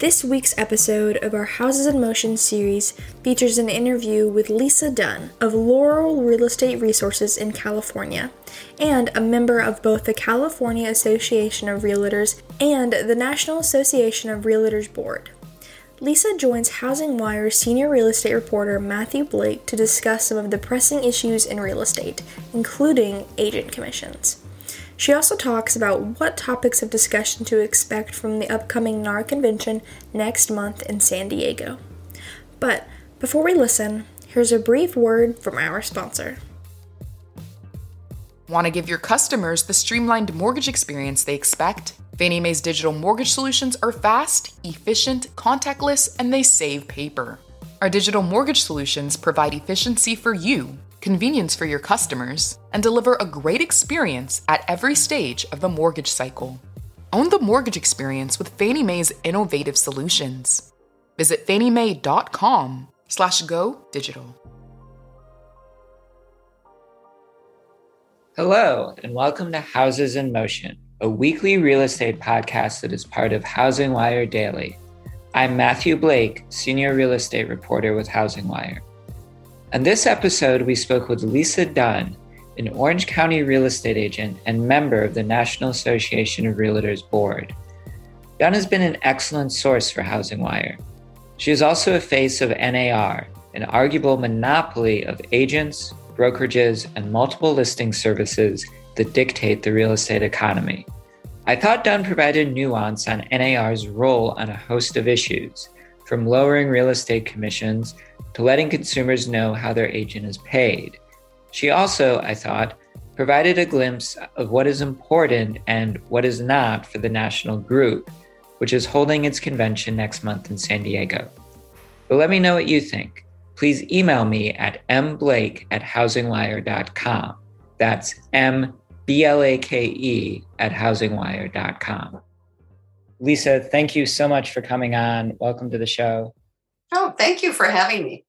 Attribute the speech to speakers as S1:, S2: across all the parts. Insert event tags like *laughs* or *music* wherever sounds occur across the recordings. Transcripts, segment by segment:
S1: This week's episode of our Houses in Motion series features an interview with Lisa Dunn of Laurel Real Estate Resources in California and a member of both the California Association of Realtors and the National Association of Realtors Board. Lisa joins Housing Wire's senior real estate reporter Matthew Blake to discuss some of the pressing issues in real estate, including agent commissions. She also talks about what topics of discussion to expect from the upcoming NAR convention next month in San Diego. But before we listen, here's a brief word from our sponsor.
S2: Want to give your customers the streamlined mortgage experience they expect? Fannie Mae's digital mortgage solutions are fast, efficient, contactless, and they save paper. Our digital mortgage solutions provide efficiency for you convenience for your customers, and deliver a great experience at every stage of the mortgage cycle. Own the mortgage experience with Fannie Mae's innovative solutions. Visit fanniemae.com slash go digital.
S3: Hello, and welcome to Houses in Motion, a weekly real estate podcast that is part of Housing Wire Daily. I'm Matthew Blake, Senior Real Estate Reporter with Housing Wire. On this episode, we spoke with Lisa Dunn, an Orange County real estate agent and member of the National Association of Realtors Board. Dunn has been an excellent source for Housing Wire. She is also a face of NAR, an arguable monopoly of agents, brokerages, and multiple listing services that dictate the real estate economy. I thought Dunn provided nuance on NAR's role on a host of issues, from lowering real estate commissions to letting consumers know how their agent is paid. She also, I thought, provided a glimpse of what is important and what is not for the national group, which is holding its convention next month in San Diego. But let me know what you think. Please email me at mblake at housingwire.com. That's M B L A K E at housingwire.com. Lisa, thank you so much for coming on. Welcome to the show.
S4: Oh, thank you for having me.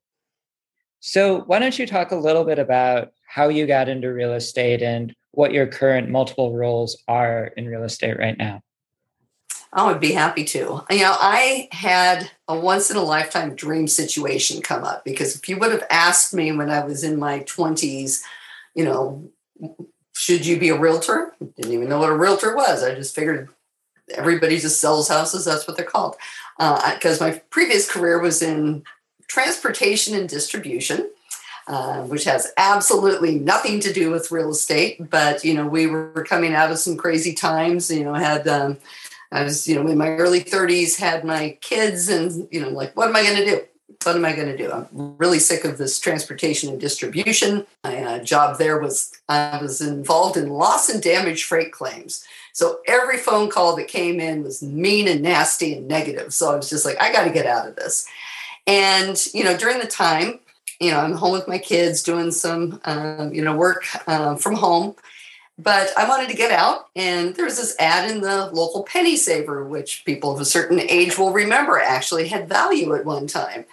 S3: So, why don't you talk a little bit about how you got into real estate and what your current multiple roles are in real estate right now?
S4: I would be happy to. You know, I had a once in a lifetime dream situation come up because if you would have asked me when I was in my 20s, you know, should you be a realtor? Didn't even know what a realtor was. I just figured everybody just sells houses. That's what they're called. Because uh, my previous career was in transportation and distribution. Uh, which has absolutely nothing to do with real estate, but you know we were coming out of some crazy times. You know, had um, I was you know in my early 30s, had my kids, and you know like what am I going to do? What am I going to do? I'm really sick of this transportation and distribution. My uh, job there was I was involved in loss and damage freight claims. So every phone call that came in was mean and nasty and negative. So I was just like, I got to get out of this. And, you know, during the time, you know, I'm home with my kids doing some, um, you know, work um, from home. But I wanted to get out, and there was this ad in the local penny saver, which people of a certain age will remember actually had value at one time.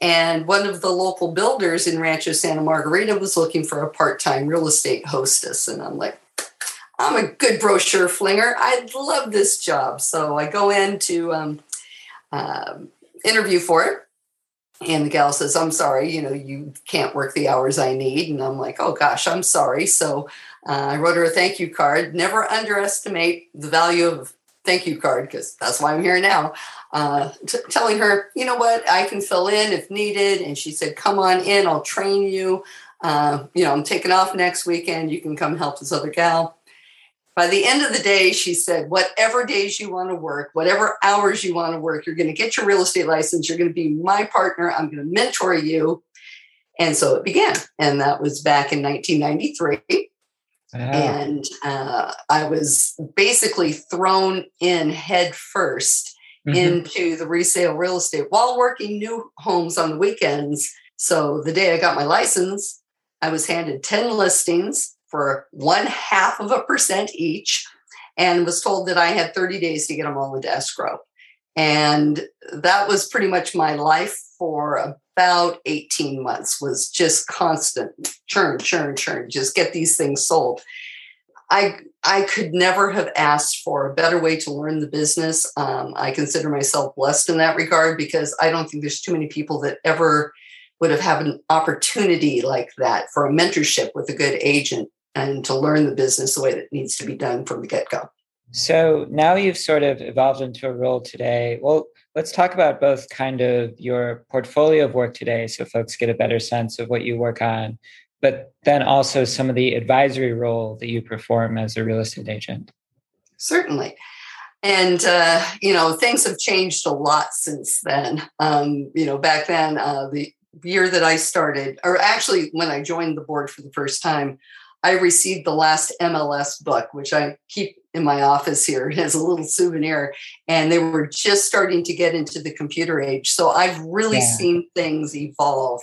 S4: And one of the local builders in Rancho Santa Margarita was looking for a part time real estate hostess. And I'm like, I'm a good brochure flinger. I love this job. So I go in to um, uh, interview for it. And the gal says, I'm sorry, you know, you can't work the hours I need. And I'm like, oh gosh, I'm sorry. So uh, I wrote her a thank you card. Never underestimate the value of thank you card because that's why I'm here now. Uh, t- telling her, you know what, I can fill in if needed. And she said, come on in, I'll train you. Uh, you know, I'm taking off next weekend. You can come help this other gal. By the end of the day, she said, whatever days you want to work, whatever hours you want to work, you're going to get your real estate license. You're going to be my partner. I'm going to mentor you. And so it began. And that was back in 1993. And uh, I was basically thrown in head 1st mm-hmm. into the resale real estate while working new homes on the weekends So the day I got my license, I was handed 10 listings for one half of a percent each and was told that I had 30 days to get them all into escrow. And that was pretty much my life for about 18 months was just constant churn, churn, churn, just get these things sold. I I could never have asked for a better way to learn the business. Um, I consider myself blessed in that regard because I don't think there's too many people that ever would have had an opportunity like that for a mentorship with a good agent and to learn the business the way that needs to be done from the get go.
S3: So now you've sort of evolved into a role today. Well, let's talk about both kind of your portfolio of work today so folks get a better sense of what you work on, but then also some of the advisory role that you perform as a real estate agent.
S4: Certainly. And, uh, you know, things have changed a lot since then. Um, you know, back then, uh, the year that I started, or actually when I joined the board for the first time, I received the last MLS book, which I keep in my office here *laughs* as a little souvenir. And they were just starting to get into the computer age. So I've really yeah. seen things evolve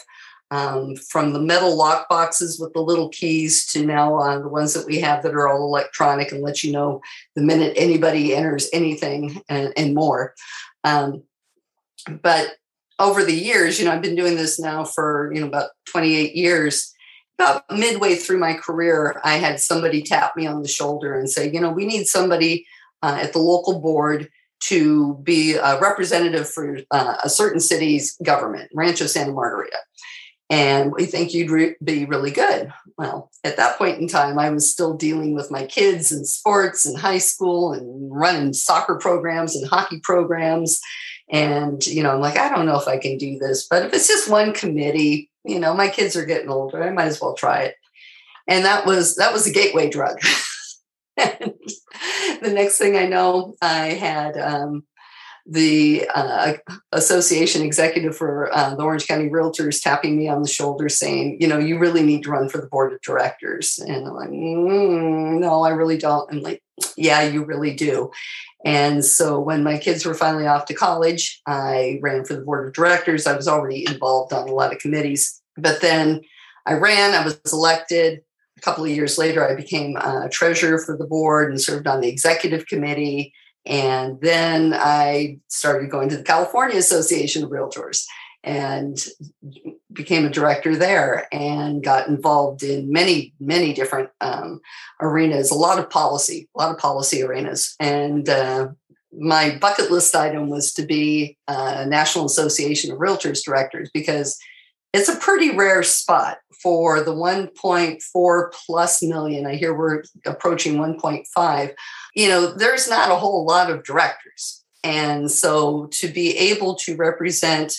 S4: um, from the metal lock boxes with the little keys to now uh, the ones that we have that are all electronic and let you know the minute anybody enters anything and, and more. Um, but over the years, you know, I've been doing this now for, you know, about 28 years about midway through my career, I had somebody tap me on the shoulder and say, you know, we need somebody uh, at the local board to be a representative for uh, a certain city's government, Rancho Santa Margarita. And we think you'd re- be really good. Well, at that point in time, I was still dealing with my kids and sports and high school and running soccer programs and hockey programs. And, you know, I'm like, I don't know if I can do this, but if it's just one committee, you know, my kids are getting older. I might as well try it. And that was that was a gateway drug. *laughs* the next thing I know, I had um, the uh, association executive for uh, the Orange County Realtors tapping me on the shoulder saying, you know, you really need to run for the board of directors. And I'm like, mm, no, I really don't. I'm like, yeah, you really do. And so when my kids were finally off to college, I ran for the board of directors. I was already involved on a lot of committees. But then I ran, I was elected. A couple of years later, I became a treasurer for the board and served on the executive committee. And then I started going to the California Association of Realtors and became a director there and got involved in many, many different um, arenas, a lot of policy, a lot of policy arenas. And uh, my bucket list item was to be a National Association of Realtors directors because it's a pretty rare spot for the 1.4 plus million. I hear we're approaching 1.5. You know, there's not a whole lot of directors. And so to be able to represent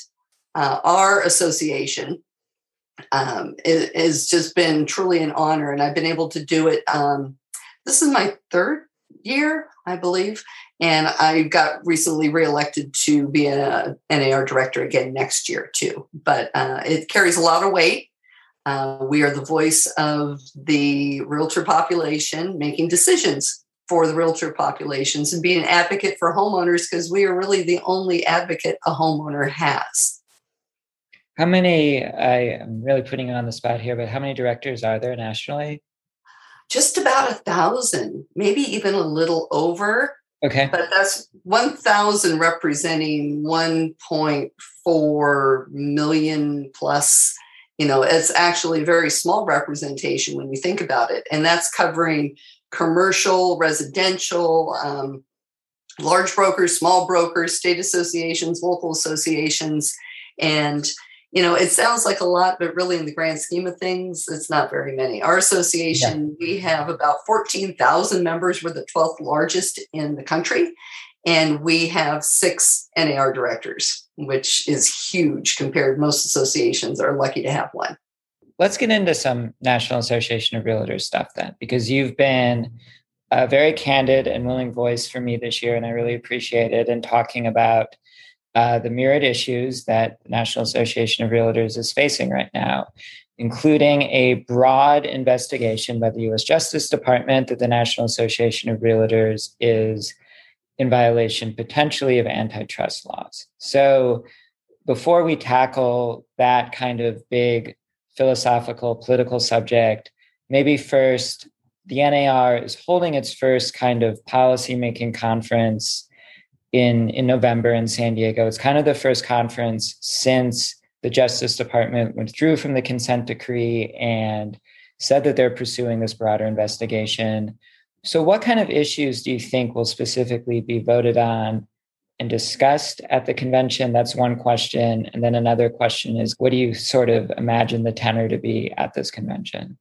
S4: uh, our association um, has just been truly an honor. And I've been able to do it. Um, this is my third year, I believe. And I got recently reelected to be a NAR director again next year, too. But uh, it carries a lot of weight. Uh, we are the voice of the realtor population making decisions for the realtor populations and being an advocate for homeowners because we are really the only advocate a homeowner has.
S3: How many, I am really putting it on the spot here, but how many directors are there nationally?
S4: Just about a thousand, maybe even a little over.
S3: Okay.
S4: But that's 1,000 representing 1.4 million plus. You know, it's actually a very small representation when you think about it. And that's covering commercial, residential, um, large brokers, small brokers, state associations, local associations. And you know, it sounds like a lot, but really in the grand scheme of things, it's not very many. Our association, yeah. we have about 14,000 members. We're the 12th largest in the country. And we have six NAR directors, which is huge compared. Most associations are lucky to have one.
S3: Let's get into some National Association of Realtors stuff then, because you've been a very candid and willing voice for me this year, and I really appreciate it. And talking about uh, the myriad issues that the National Association of Realtors is facing right now, including a broad investigation by the US Justice Department that the National Association of Realtors is in violation potentially of antitrust laws. So, before we tackle that kind of big philosophical political subject, maybe first the NAR is holding its first kind of policymaking conference in, in November in San Diego. It's kind of the first conference since the Justice Department withdrew from the consent decree and said that they're pursuing this broader investigation. So, what kind of issues do you think will specifically be voted on and discussed at the convention? That's one question. And then another question is what do you sort of imagine the tenor to be at this convention?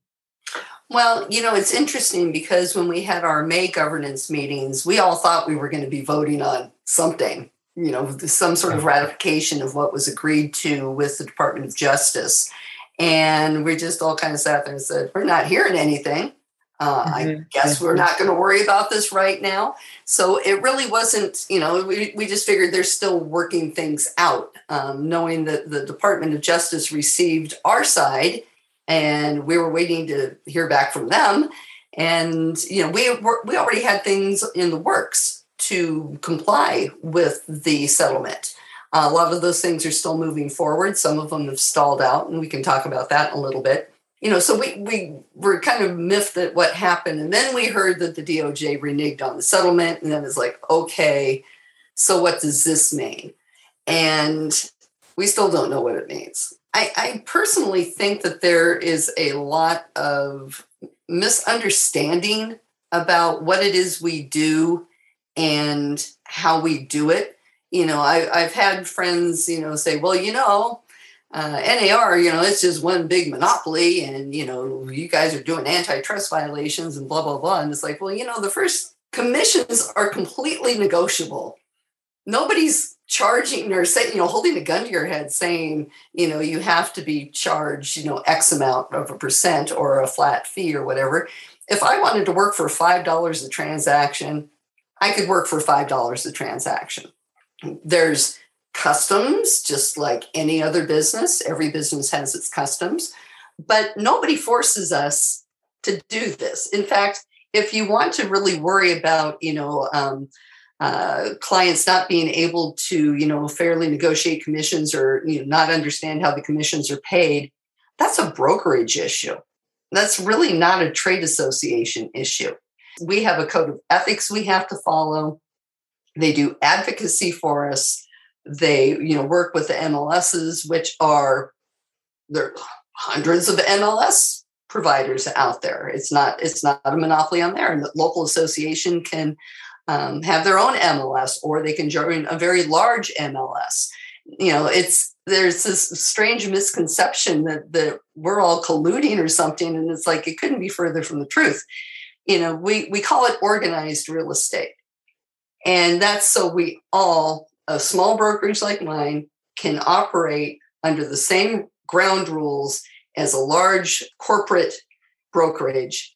S4: Well, you know, it's interesting because when we had our May governance meetings, we all thought we were going to be voting on something, you know, some sort of ratification of what was agreed to with the Department of Justice. And we just all kind of sat there and said, We're not hearing anything. Uh, mm-hmm. I guess we're not going to worry about this right now. So it really wasn't, you know, we, we just figured they're still working things out, um, knowing that the Department of Justice received our side and we were waiting to hear back from them. And, you know, we, we already had things in the works to comply with the settlement. Uh, a lot of those things are still moving forward. Some of them have stalled out, and we can talk about that a little bit you know, so we we were kind of miffed at what happened, and then we heard that the DOJ reneged on the settlement, and then it's like, okay, so what does this mean? And we still don't know what it means. I, I personally think that there is a lot of misunderstanding about what it is we do and how we do it. You know, I, I've had friends, you know, say, well, you know, uh, NAR, you know, it's just one big monopoly, and you know, you guys are doing antitrust violations and blah blah blah. And it's like, well, you know, the first commissions are completely negotiable. Nobody's charging or saying, you know, holding a gun to your head saying, you know, you have to be charged, you know, X amount of a percent or a flat fee or whatever. If I wanted to work for five dollars a transaction, I could work for five dollars a transaction. There's customs, just like any other business. Every business has its customs, but nobody forces us to do this. In fact, if you want to really worry about, you know, um, uh, clients not being able to, you know, fairly negotiate commissions or you know, not understand how the commissions are paid, that's a brokerage issue. That's really not a trade association issue. We have a code of ethics we have to follow. They do advocacy for us they, you know, work with the MLSs, which are there are hundreds of MLS providers out there. It's not it's not a monopoly on there, and the local association can um, have their own MLS, or they can join a very large MLS. You know, it's there's this strange misconception that that we're all colluding or something, and it's like it couldn't be further from the truth. You know, we we call it organized real estate, and that's so we all a small brokerage like mine can operate under the same ground rules as a large corporate brokerage.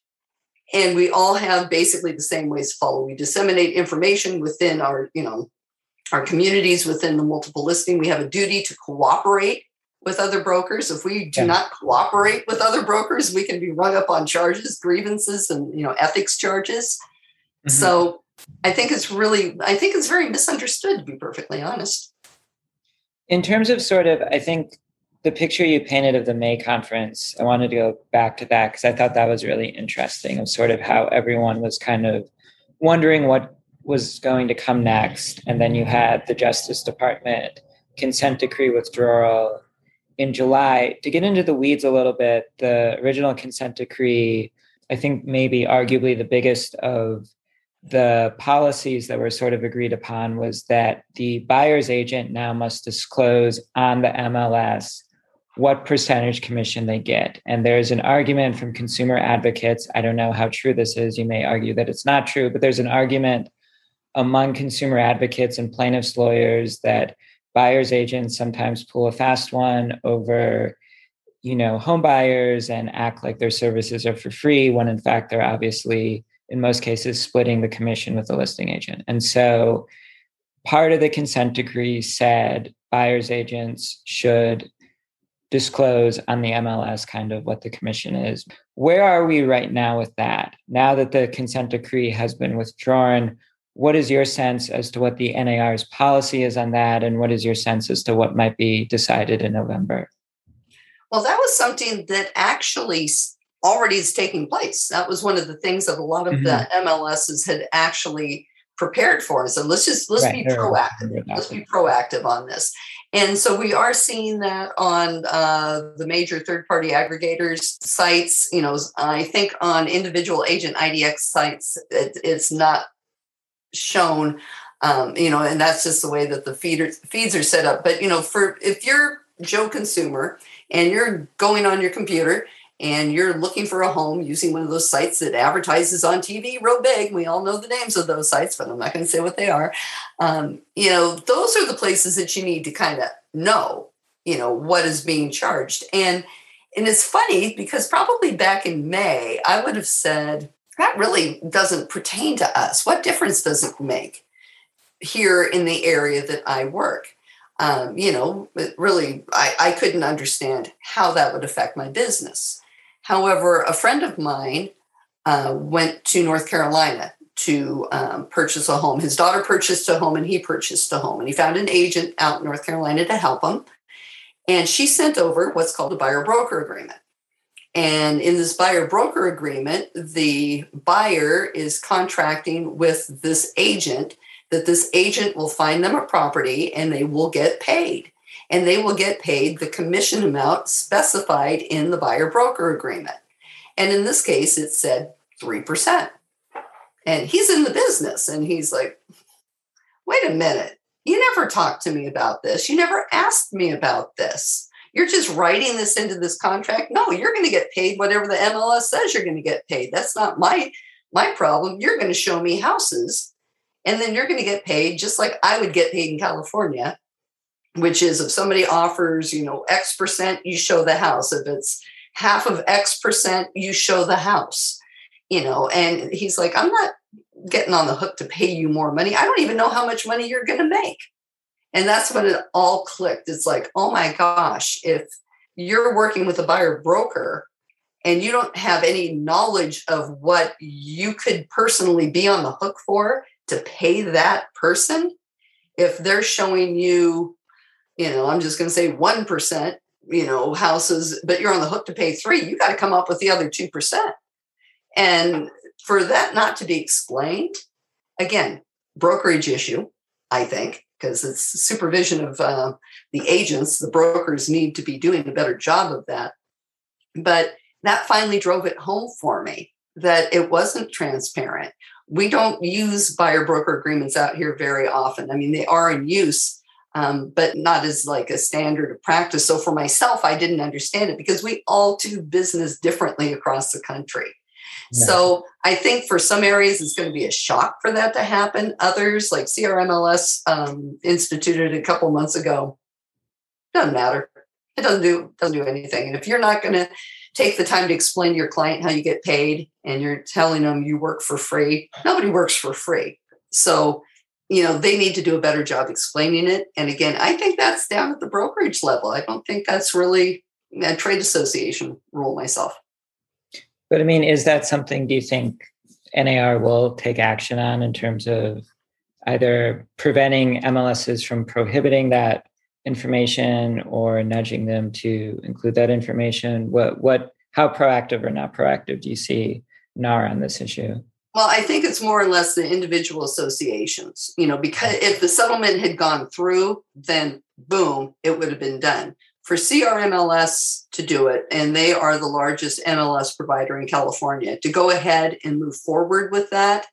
S4: And we all have basically the same ways to follow. We disseminate information within our you know our communities within the multiple listing. We have a duty to cooperate with other brokers if we do yeah. not cooperate with other brokers we can be rung up on charges grievances and you know ethics charges mm-hmm. so I think it's really, I think it's very misunderstood, to be perfectly honest.
S3: In terms of sort of, I think the picture you painted of the May conference, I wanted to go back to that because I thought that was really interesting of sort of how everyone was kind of wondering what was going to come next. And then you had the Justice Department consent decree withdrawal in July. To get into the weeds a little bit, the original consent decree, I think maybe arguably the biggest of the policies that were sort of agreed upon was that the buyer's agent now must disclose on the MLS what percentage commission they get. And there's an argument from consumer advocates. I don't know how true this is. You may argue that it's not true, but there's an argument among consumer advocates and plaintiffs' lawyers that buyer's agents sometimes pull a fast one over you know home buyers and act like their services are for free when in fact they're obviously in most cases, splitting the commission with the listing agent. And so part of the consent decree said buyer's agents should disclose on the MLS kind of what the commission is. Where are we right now with that? Now that the consent decree has been withdrawn, what is your sense as to what the NAR's policy is on that? And what is your sense as to what might be decided in November?
S4: Well, that was something that actually already is taking place. That was one of the things that a lot of mm-hmm. the MLSs had actually prepared for. So let's just let's right. be proactive. Let's be proactive on this. And so we are seeing that on uh, the major third-party aggregators sites. You know, I think on individual agent IDX sites, it, it's not shown. Um, you know, and that's just the way that the feeders, feeds are set up. But you know, for if you're Joe consumer and you're going on your computer and you're looking for a home using one of those sites that advertises on TV real big, we all know the names of those sites, but I'm not going to say what they are. Um, you know, those are the places that you need to kind of know, you know, what is being charged. And and it's funny because probably back in May, I would have said that really doesn't pertain to us. What difference does it make here in the area that I work? Um, you know, really, I, I couldn't understand how that would affect my business. However, a friend of mine uh, went to North Carolina to um, purchase a home. His daughter purchased a home and he purchased a home. And he found an agent out in North Carolina to help him. And she sent over what's called a buyer broker agreement. And in this buyer broker agreement, the buyer is contracting with this agent that this agent will find them a property and they will get paid and they will get paid the commission amount specified in the buyer broker agreement. And in this case, it said 3%. And he's in the business and he's like, wait a minute, you never talked to me about this. You never asked me about this. You're just writing this into this contract. No, you're going to get paid whatever the MLS says you're going to get paid. That's not my my problem. You're going to show me houses and then you're going to get paid just like I would get paid in California which is if somebody offers, you know, X percent, you show the house. If it's half of X percent, you show the house, you know, and he's like, I'm not getting on the hook to pay you more money. I don't even know how much money you're going to make. And that's when it all clicked. It's like, oh my gosh, if you're working with a buyer broker and you don't have any knowledge of what you could personally be on the hook for to pay that person, if they're showing you you know, I'm just going to say 1%, you know, houses, but you're on the hook to pay three, you got to come up with the other 2%. And for that not to be explained, again, brokerage issue, I think, because it's supervision of uh, the agents, the brokers need to be doing a better job of that. But that finally drove it home for me that it wasn't transparent. We don't use buyer broker agreements out here very often. I mean, they are in use, um, but not as like a standard of practice. So for myself, I didn't understand it because we all do business differently across the country. So I think for some areas it's going to be a shock for that to happen. Others, like CRMLS, um, instituted a couple months ago, doesn't matter. It doesn't do doesn't do anything. And if you're not going to take the time to explain to your client how you get paid, and you're telling them you work for free, nobody works for free. So you know they need to do a better job explaining it and again i think that's down at the brokerage level i don't think that's really a trade association rule myself
S3: but i mean is that something do you think nar will take action on in terms of either preventing mls's from prohibiting that information or nudging them to include that information what what how proactive or not proactive do you see nar on this issue
S4: well, I think it's more or less the individual associations, you know, because if the settlement had gone through, then boom, it would have been done. For CRMLS to do it, and they are the largest MLS provider in California, to go ahead and move forward with that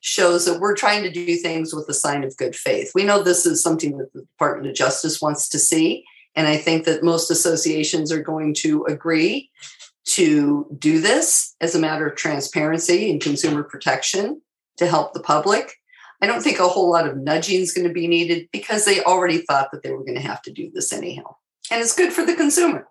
S4: shows that we're trying to do things with a sign of good faith. We know this is something that the Department of Justice wants to see. And I think that most associations are going to agree to do this as a matter of transparency and consumer protection to help the public. I don't think a whole lot of nudging is going to be needed because they already thought that they were going to have to do this anyhow. And it's good for the consumer.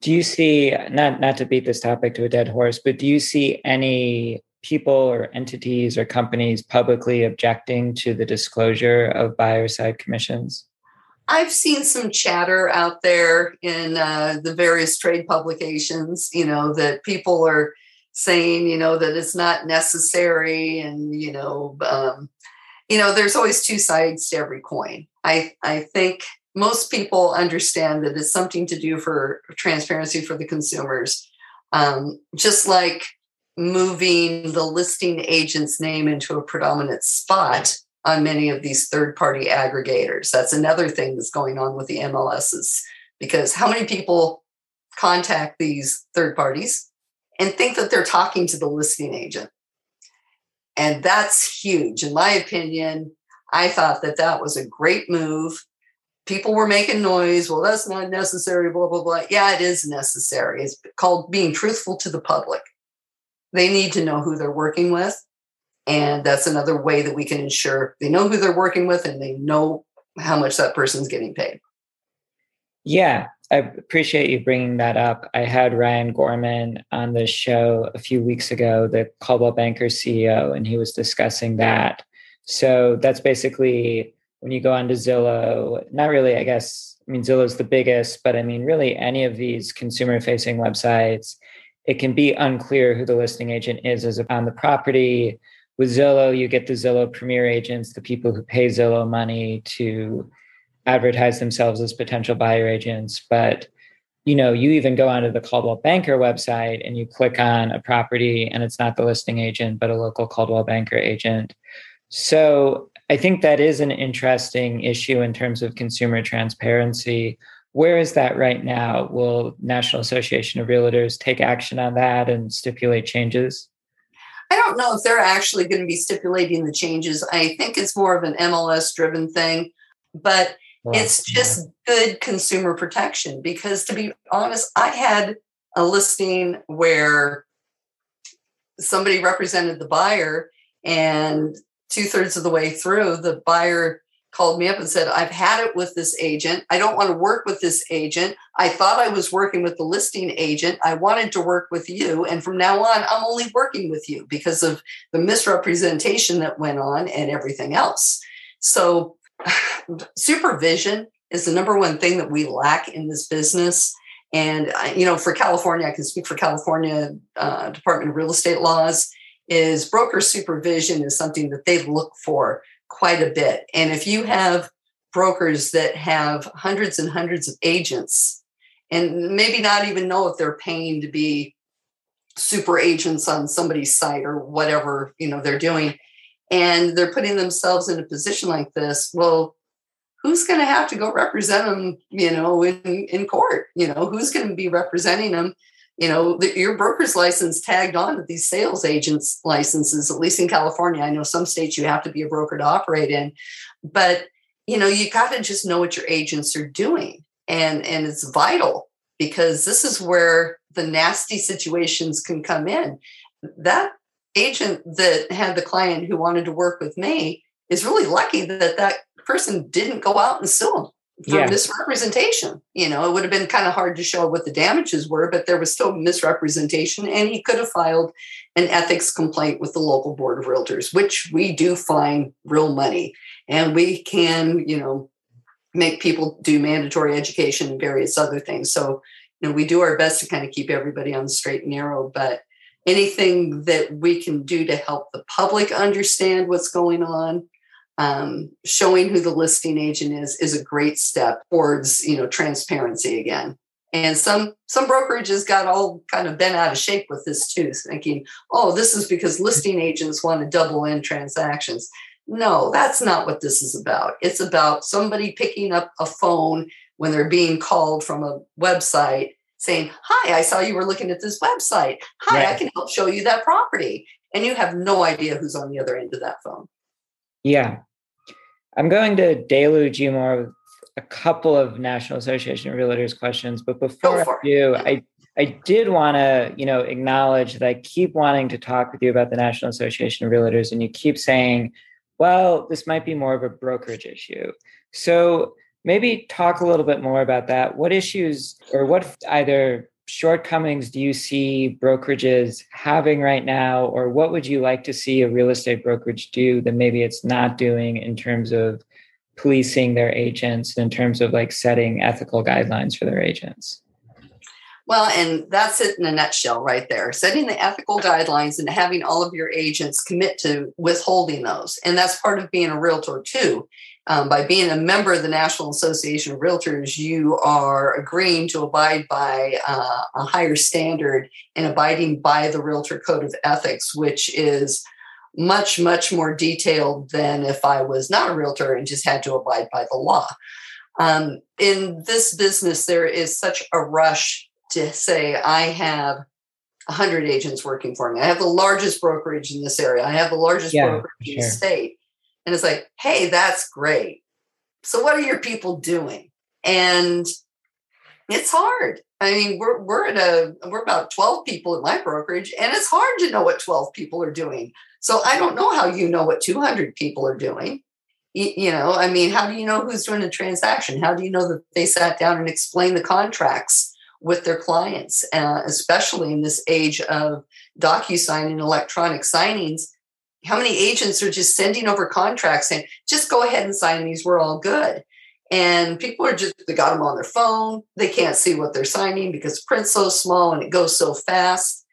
S3: Do you see not not to beat this topic to a dead horse, but do you see any people or entities or companies publicly objecting to the disclosure of buyer side commissions?
S4: I've seen some chatter out there in uh, the various trade publications, you know, that people are saying, you know, that it's not necessary and, you know, um, you know, there's always two sides to every coin. I, I think most people understand that it's something to do for transparency for the consumers. Um, just like moving the listing agent's name into a predominant spot on many of these third party aggregators. That's another thing that's going on with the MLSs because how many people contact these third parties and think that they're talking to the listing agent? And that's huge. In my opinion, I thought that that was a great move. People were making noise. Well, that's not necessary, blah, blah, blah. Yeah, it is necessary. It's called being truthful to the public. They need to know who they're working with. And that's another way that we can ensure they know who they're working with and they know how much that person's getting paid.
S3: Yeah, I appreciate you bringing that up. I had Ryan Gorman on the show a few weeks ago, the Coldwell Banker CEO, and he was discussing that. So that's basically when you go onto Zillow, not really, I guess, I mean, Zillow's the biggest, but I mean, really any of these consumer facing websites, it can be unclear who the listing agent is as on the property. With Zillow, you get the Zillow premier agents, the people who pay Zillow money to advertise themselves as potential buyer agents. But you know, you even go onto the Coldwell Banker website and you click on a property and it's not the listing agent, but a local Coldwell Banker agent. So I think that is an interesting issue in terms of consumer transparency. Where is that right now? Will National Association of Realtors take action on that and stipulate changes?
S4: I don't know if they're actually going to be stipulating the changes. I think it's more of an MLS driven thing, but well, it's just yeah. good consumer protection because to be honest, I had a listing where somebody represented the buyer and two thirds of the way through, the buyer called me up and said, I've had it with this agent. I don't want to work with this agent. I thought I was working with the listing agent. I wanted to work with you. And from now on, I'm only working with you because of the misrepresentation that went on and everything else. So, *sighs* supervision is the number one thing that we lack in this business. And, you know, for California, I can speak for California uh, Department of Real Estate laws is broker supervision is something that they look for quite a bit. And if you have brokers that have hundreds and hundreds of agents and maybe not even know if they're paying to be super agents on somebody's site or whatever, you know, they're doing and they're putting themselves in a position like this, well, who's going to have to go represent them, you know, in in court? You know, who's going to be representing them you know the, your broker's license tagged on to these sales agents licenses at least in california. I know some states you have to be a broker to operate in. But you know you got to just know what your agents are doing. And and it's vital because this is where the nasty situations can come in. That agent that had the client who wanted to work with me is really lucky that that person didn't go out and sue him for yeah. misrepresentation. You know, it would have been kind of hard to show what the damages were, but there was still misrepresentation, and he could have filed an ethics complaint with the local board of realtors, which we do find real money, and we can, you know, make people do mandatory education and various other things. So, you know, we do our best to kind of keep everybody on the straight and narrow, but anything that we can do to help the public understand what's going on um, showing who the listing agent is is a great step towards you know transparency again. And some some brokerages got all kind of bent out of shape with this too thinking oh this is because listing agents want to double in transactions. No that's not what this is about. It's about somebody picking up a phone when they're being called from a website saying hi i saw you were looking at this website. Hi right. i can help show you that property. And you have no idea who's on the other end of that phone.
S3: Yeah I'm going to deluge you more with a couple of National Association of Realtors questions, but before I do, I I did want to, you know, acknowledge that I keep wanting to talk with you about the National Association of Realtors, and you keep saying, "Well, this might be more of a brokerage issue." So maybe talk a little bit more about that. What issues, or what either shortcomings do you see brokerages having right now, or what would you like to see a real estate brokerage do that maybe it's not doing in terms of policing their agents, in terms of like setting ethical guidelines for their agents?
S4: Well, and that's it in a nutshell right there. Setting the ethical guidelines and having all of your agents commit to withholding those. And that's part of being a realtor too. Um, by being a member of the National Association of Realtors, you are agreeing to abide by uh, a higher standard and abiding by the Realtor Code of Ethics, which is much, much more detailed than if I was not a realtor and just had to abide by the law. Um, in this business, there is such a rush to say, I have 100 agents working for me. I have the largest brokerage in this area. I have the largest yeah, brokerage sure. in the state. And it's like, hey, that's great. So what are your people doing? And it's hard. I mean, we're we're at a we're about 12 people in my brokerage, and it's hard to know what 12 people are doing. So I don't know how you know what 200 people are doing. You, you know, I mean, how do you know who's doing a transaction? How do you know that they sat down and explained the contracts? with their clients, uh, especially in this age of DocuSign and electronic signings. How many agents are just sending over contracts saying, just go ahead and sign these, we're all good. And people are just, they got them on their phone. They can't see what they're signing because print's so small and it goes so fast.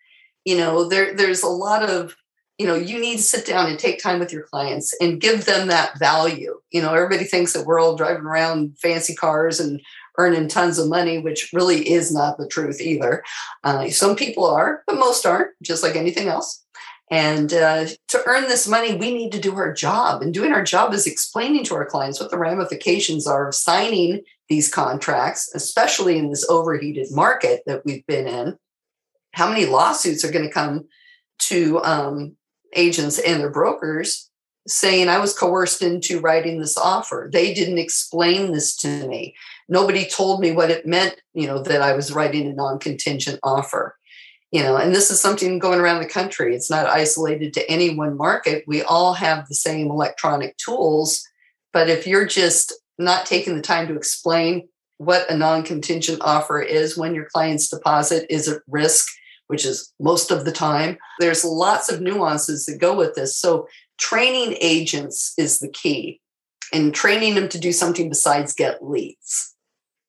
S4: You know, there, there's a lot of, you know, you need to sit down and take time with your clients and give them that value. You know, everybody thinks that we're all driving around fancy cars and earning tons of money, which really is not the truth either. Uh, some people are, but most aren't, just like anything else. And uh, to earn this money, we need to do our job. And doing our job is explaining to our clients what the ramifications are of signing these contracts, especially in this overheated market that we've been in. How many lawsuits are going to come to um, agents and their brokers saying I was coerced into writing this offer? They didn't explain this to me nobody told me what it meant, you know, that I was writing a non-contingent offer. You know, and this is something going around the country. It's not isolated to any one market. We all have the same electronic tools, but if you're just not taking the time to explain what a non-contingent offer is when your client's deposit is at risk, which is most of the time, there's lots of nuances that go with this. So training agents is the key and training them to do something besides get leads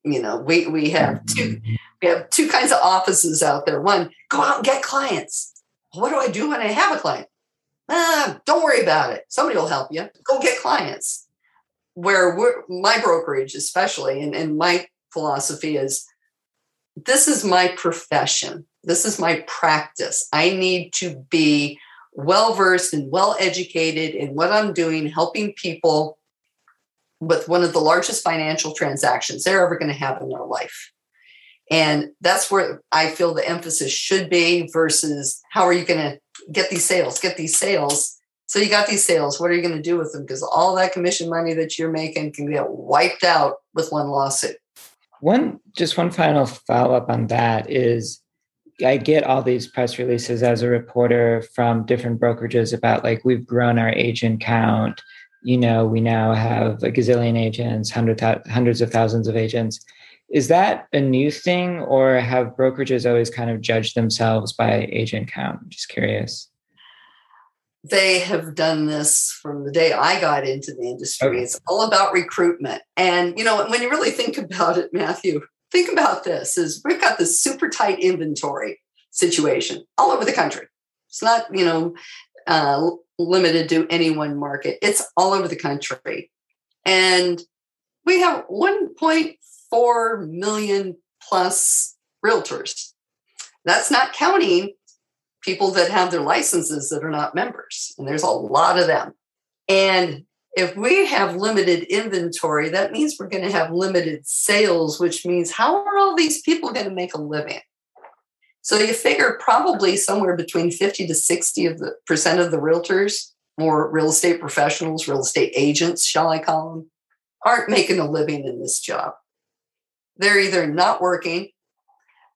S4: you know we we have two mm-hmm. We have two kinds of offices out there. One go out and get clients. What do i do when i have a client? Ah, don't worry about it. Somebody will help you. Go get clients. Where my brokerage especially and, and my philosophy is this is my profession. This is my practice. I need to be well versed and well educated in what i'm doing helping people with one of the largest financial transactions they're ever going to have in their life. And that's where I feel the emphasis should be versus how are you going to get these sales, get these sales. So you got these sales. What are you going to do with them? Because all that commission money that you're making can get wiped out with one lawsuit.
S3: One, just one final follow up on that is I get all these press releases as a reporter from different brokerages about like we've grown our agent count you know, we now have a gazillion agents, hundred hundreds of thousands of agents. Is that a new thing, or have brokerages always kind of judged themselves by agent count? I'm just curious.
S4: They have done this from the day I got into the industry. Okay. It's all about recruitment. And, you know, when you really think about it, Matthew, think about this is we've got this super tight inventory situation all over the country. It's not, you know, uh, limited to any one market. It's all over the country. And we have 1.4 million plus realtors. That's not counting people that have their licenses that are not members. And there's a lot of them. And if we have limited inventory, that means we're going to have limited sales, which means how are all these people going to make a living? So you figure probably somewhere between 50 to 60 of the percent of the realtors, or real estate professionals, real estate agents, shall I call them, aren't making a living in this job. They're either not working,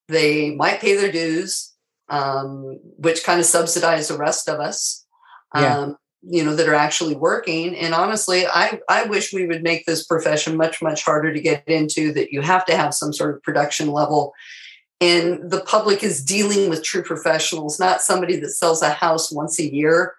S4: they might pay their dues, um, which kind of subsidize the rest of us. Yeah. Um, you know that are actually working and honestly i i wish we would make this profession much much harder to get into that you have to have some sort of production level and the public is dealing with true professionals, not somebody that sells a house once a year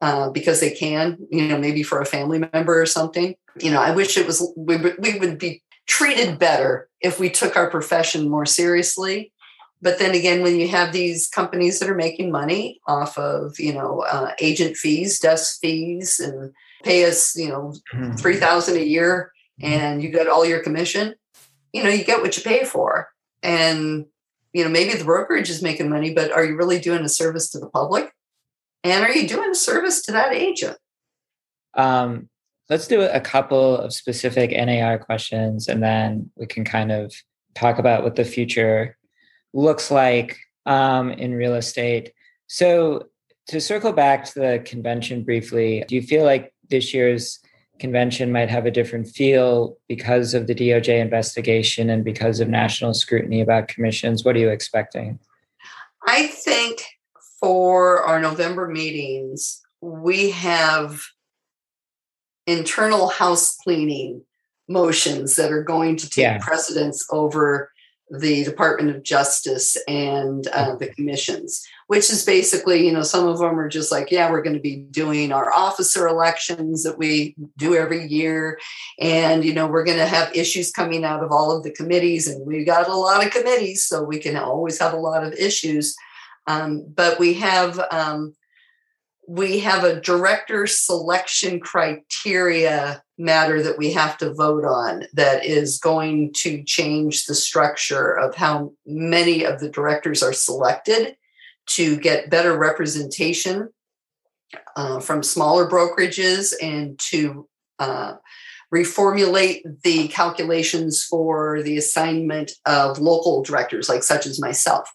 S4: uh, because they can, you know, maybe for a family member or something. You know, I wish it was, we, we would be treated better if we took our profession more seriously but then again, when you have these companies that are making money off of, you know, uh, agent fees, desk fees, and pay us, you know, three thousand a year, and you get all your commission, you know, you get what you pay for, and you know, maybe the brokerage is making money, but are you really doing a service to the public? And are you doing a service to that agent?
S3: Um, let's do a couple of specific NAR questions, and then we can kind of talk about what the future looks like um, in real estate. So, to circle back to the convention briefly, do you feel like this year's convention might have a different feel because of the DOJ investigation and because of national scrutiny about commissions? What are you expecting?
S4: I think for our November meetings, we have internal house cleaning motions that are going to take yeah. precedence over the Department of Justice and uh, the commissions, which is basically, you know, some of them are just like, yeah, we're going to be doing our officer elections that we do every year. And, you know, we're going to have issues coming out of all of the committees. And we've got a lot of committees, so we can always have a lot of issues. Um, but we have, um, we have a director selection criteria matter that we have to vote on that is going to change the structure of how many of the directors are selected to get better representation uh, from smaller brokerages and to uh, reformulate the calculations for the assignment of local directors like such as myself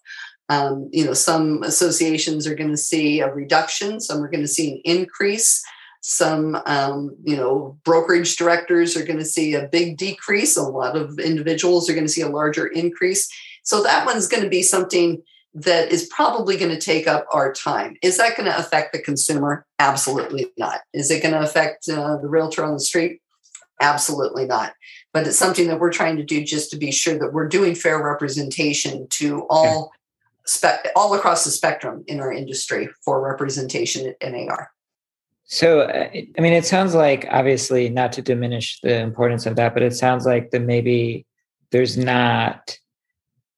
S4: um, you know some associations are going to see a reduction some are going to see an increase. Some um, you know brokerage directors are going to see a big decrease. A lot of individuals are going to see a larger increase. So that one's going to be something that is probably going to take up our time. Is that going to affect the consumer? Absolutely not. Is it going to affect uh, the realtor on the street? Absolutely not. But it's something that we're trying to do just to be sure that we're doing fair representation to all spe- all across the spectrum in our industry for representation at NAR
S3: so, uh, I mean, it sounds like obviously not to diminish the importance of that, but it sounds like that maybe there's not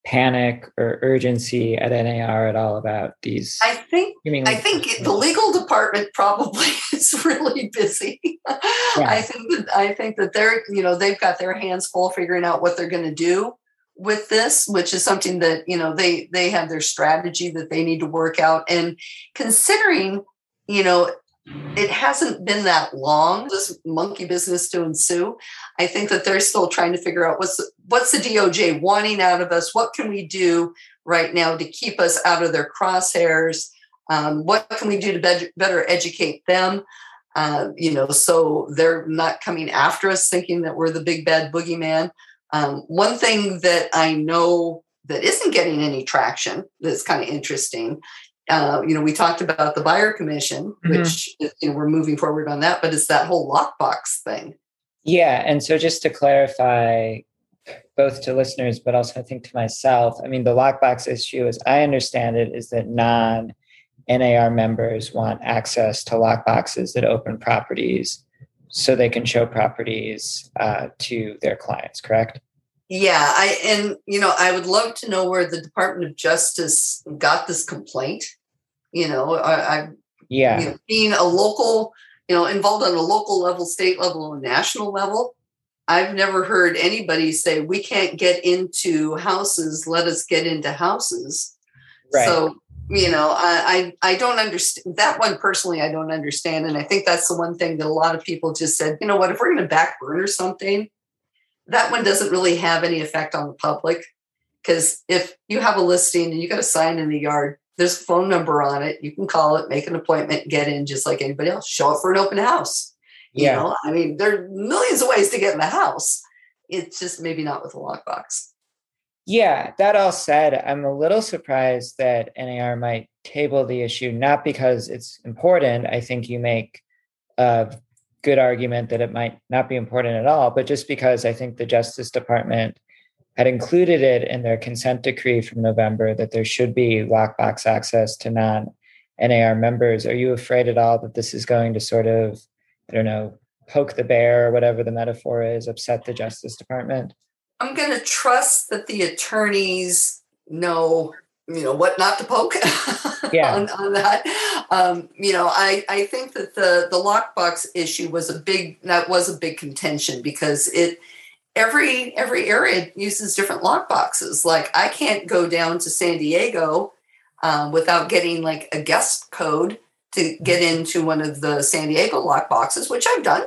S3: panic or urgency at NAR at all about these.
S4: I think. I think the legal department probably *laughs* is really busy. Yeah. I think that I think that they're you know they've got their hands full figuring out what they're going to do with this which is something that you know they they have their strategy that they need to work out. And considering you know it hasn't been that long this monkey business to ensue i think that they're still trying to figure out what's what's the doj wanting out of us? What can we do right now to keep us out of their crosshairs? Um, what can we do to be- better educate them? Uh, you know so they're not coming after us thinking that we're the big bad boogeyman um, one thing that i know that isn't getting any traction that's kind of interesting uh, you know, we talked about the buyer commission, mm-hmm. which you know, we're moving forward on that, but it's that whole lockbox thing.
S3: Yeah, and so just to clarify, both to listeners, but also I think to myself, I mean, the lockbox issue, as I understand it, is that non NAR members want access to lockboxes that open properties so they can show properties uh, to their clients. Correct?
S4: Yeah, I and you know I would love to know where the Department of Justice got this complaint. You know, I, I
S3: yeah,
S4: you know, being a local, you know, involved on a local level, state level, and national level. I've never heard anybody say we can't get into houses. Let us get into houses. Right. So you know, I, I I don't understand that one personally. I don't understand, and I think that's the one thing that a lot of people just said. You know what? If we're going to back burner something, that one doesn't really have any effect on the public because if you have a listing and you got a sign in the yard, there's a phone number on it. You can call it, make an appointment, get in just like anybody else. Show up for an open house. Yeah. You know, I mean, there are millions of ways to get in the house. It's just maybe not with a lockbox.
S3: Yeah, that all said, I'm a little surprised that NAR might table the issue, not because it's important. I think you make a good argument that it might not be important at all, but just because I think the Justice Department had included it in their consent decree from November that there should be lockbox access to non NAR members. Are you afraid at all that this is going to sort of, I don't know, poke the bear or whatever the metaphor is, upset the Justice Department?
S4: I'm going to trust that the attorneys know you know what not to poke *laughs*
S3: yeah.
S4: on, on, that. Um, you know I, I think that the the lockbox issue was a big that was a big contention because it every every area uses different lockboxes. Like i can't go down to san diego um, without getting like a guest code to get into one of the san diego lockboxes which i've done.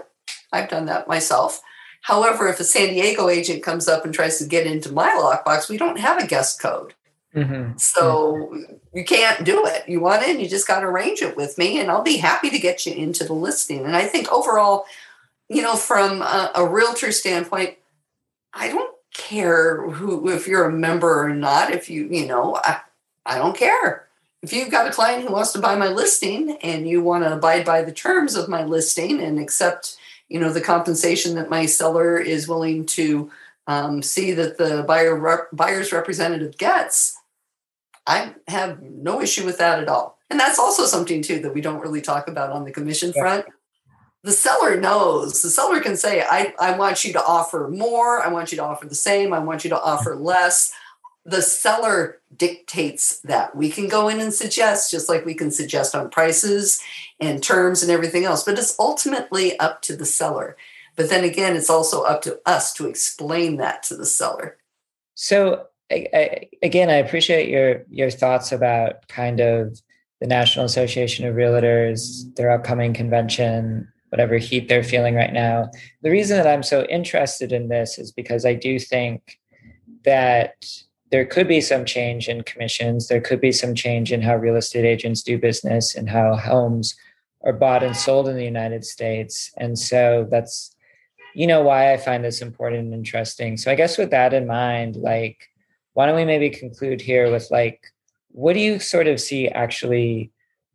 S4: I've done that myself however if a san diego agent comes up and tries to get into my lockbox we don't have a guest code Mm-hmm. So you can't do it. You want in, you just got to arrange it with me, and I'll be happy to get you into the listing. And I think overall, you know, from a, a realtor standpoint, I don't care who if you're a member or not. If you, you know, I, I don't care. If you've got a client who wants to buy my listing and you want to abide by the terms of my listing and accept, you know, the compensation that my seller is willing to um, see that the buyer rep- buyer's representative gets, I have no issue with that at all. And that's also something too that we don't really talk about on the commission front. The seller knows. The seller can say, I, I want you to offer more, I want you to offer the same, I want you to offer less. The seller dictates that. We can go in and suggest, just like we can suggest on prices and terms and everything else, but it's ultimately up to the seller. But then again, it's also up to us to explain that to the seller.
S3: So I, again, I appreciate your your thoughts about kind of the National Association of Realtors, their upcoming convention, whatever heat they're feeling right now. The reason that I'm so interested in this is because I do think that there could be some change in commissions. There could be some change in how real estate agents do business and how homes are bought and sold in the United States. And so that's, you know, why I find this important and interesting. So I guess with that in mind, like, why don't we maybe conclude here with like what do you sort of see actually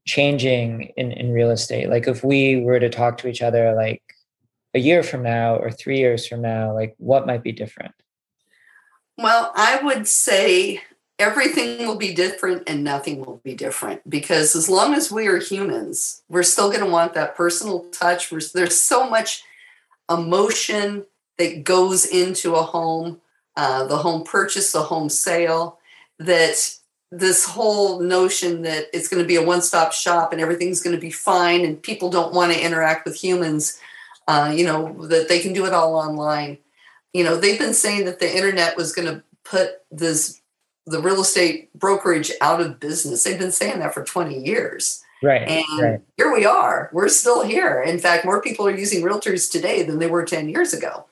S3: changing in, in real estate like if we were to talk to each other like a year from now or three years from now like what might be different
S4: well i would say everything will be different and nothing will be different because as long as we are humans we're still going to want that personal touch there's so much emotion that goes into a home uh, the home purchase, the home sale, that this whole notion that it's going to be a one stop shop and everything's going to be fine and people don't want to interact with humans, uh, you know, that they can do it all online. You know, they've been saying that the internet was going to put this the real estate brokerage out of business. They've been saying that for 20 years.
S3: Right.
S4: And
S3: right.
S4: here we are. We're still here. In fact, more people are using realtors today than they were 10 years ago.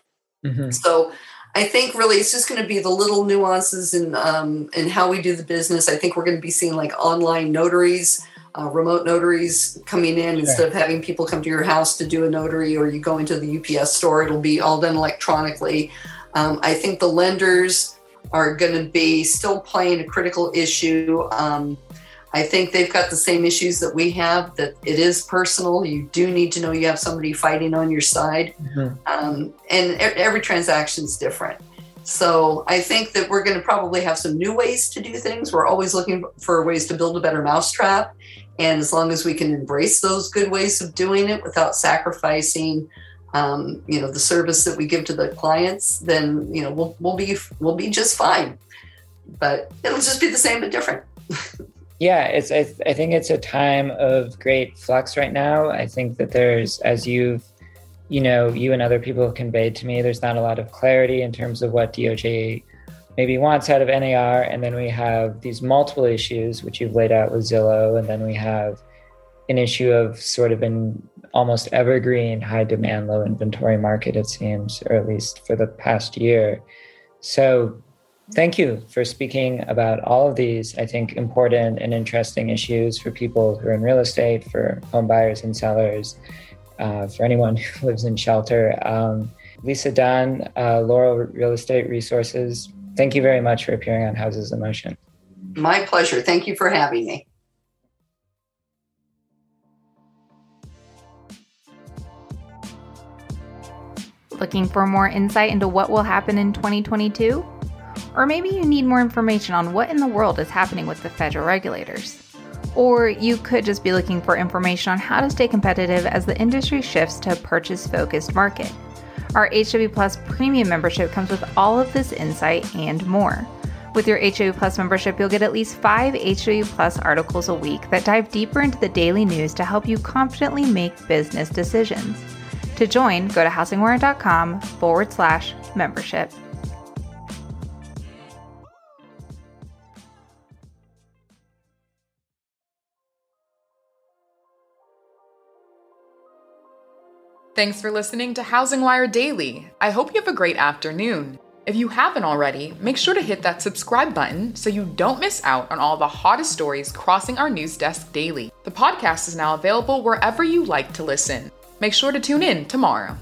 S4: Mm-hmm. So I think really it's just going to be the little nuances in um, in how we do the business. I think we're going to be seeing like online notaries, uh, remote notaries coming in instead of having people come to your house to do a notary, or you go into the UPS store. It'll be all done electronically. Um, I think the lenders are going to be still playing a critical issue. Um, I think they've got the same issues that we have, that it is personal. You do need to know you have somebody fighting on your side. Mm-hmm. Um, and every transaction is different. So I think that we're going to probably have some new ways to do things. We're always looking for ways to build a better mousetrap. And as long as we can embrace those good ways of doing it without sacrificing, um, you know, the service that we give to the clients, then you know we'll we'll be we'll be just fine. But it'll just be the same but different. *laughs*
S3: yeah it's I, th- I think it's a time of great flux right now i think that there's as you've you know you and other people have conveyed to me there's not a lot of clarity in terms of what doj maybe wants out of nar and then we have these multiple issues which you've laid out with zillow and then we have an issue of sort of an almost evergreen high demand low inventory market it seems or at least for the past year so Thank you for speaking about all of these, I think, important and interesting issues for people who are in real estate, for home buyers and sellers, uh, for anyone *laughs* who lives in shelter. Um, Lisa Dunn, uh, Laurel Real Estate Resources, thank you very much for appearing on Houses in Motion.
S4: My pleasure. Thank you for having me.
S5: Looking for more insight into what will happen in 2022? Or maybe you need more information on what in the world is happening with the federal regulators. Or you could just be looking for information on how to stay competitive as the industry shifts to a purchase focused market. Our HW Plus premium membership comes with all of this insight and more. With your HW Plus membership, you'll get at least five HW Plus articles a week that dive deeper into the daily news to help you confidently make business decisions. To join, go to housingwire.com forward slash membership.
S2: Thanks for listening to Housing Wire Daily. I hope you have a great afternoon. If you haven't already, make sure to hit that subscribe button so you don't miss out on all the hottest stories crossing our news desk daily. The podcast is now available wherever you like to listen. Make sure to tune in tomorrow.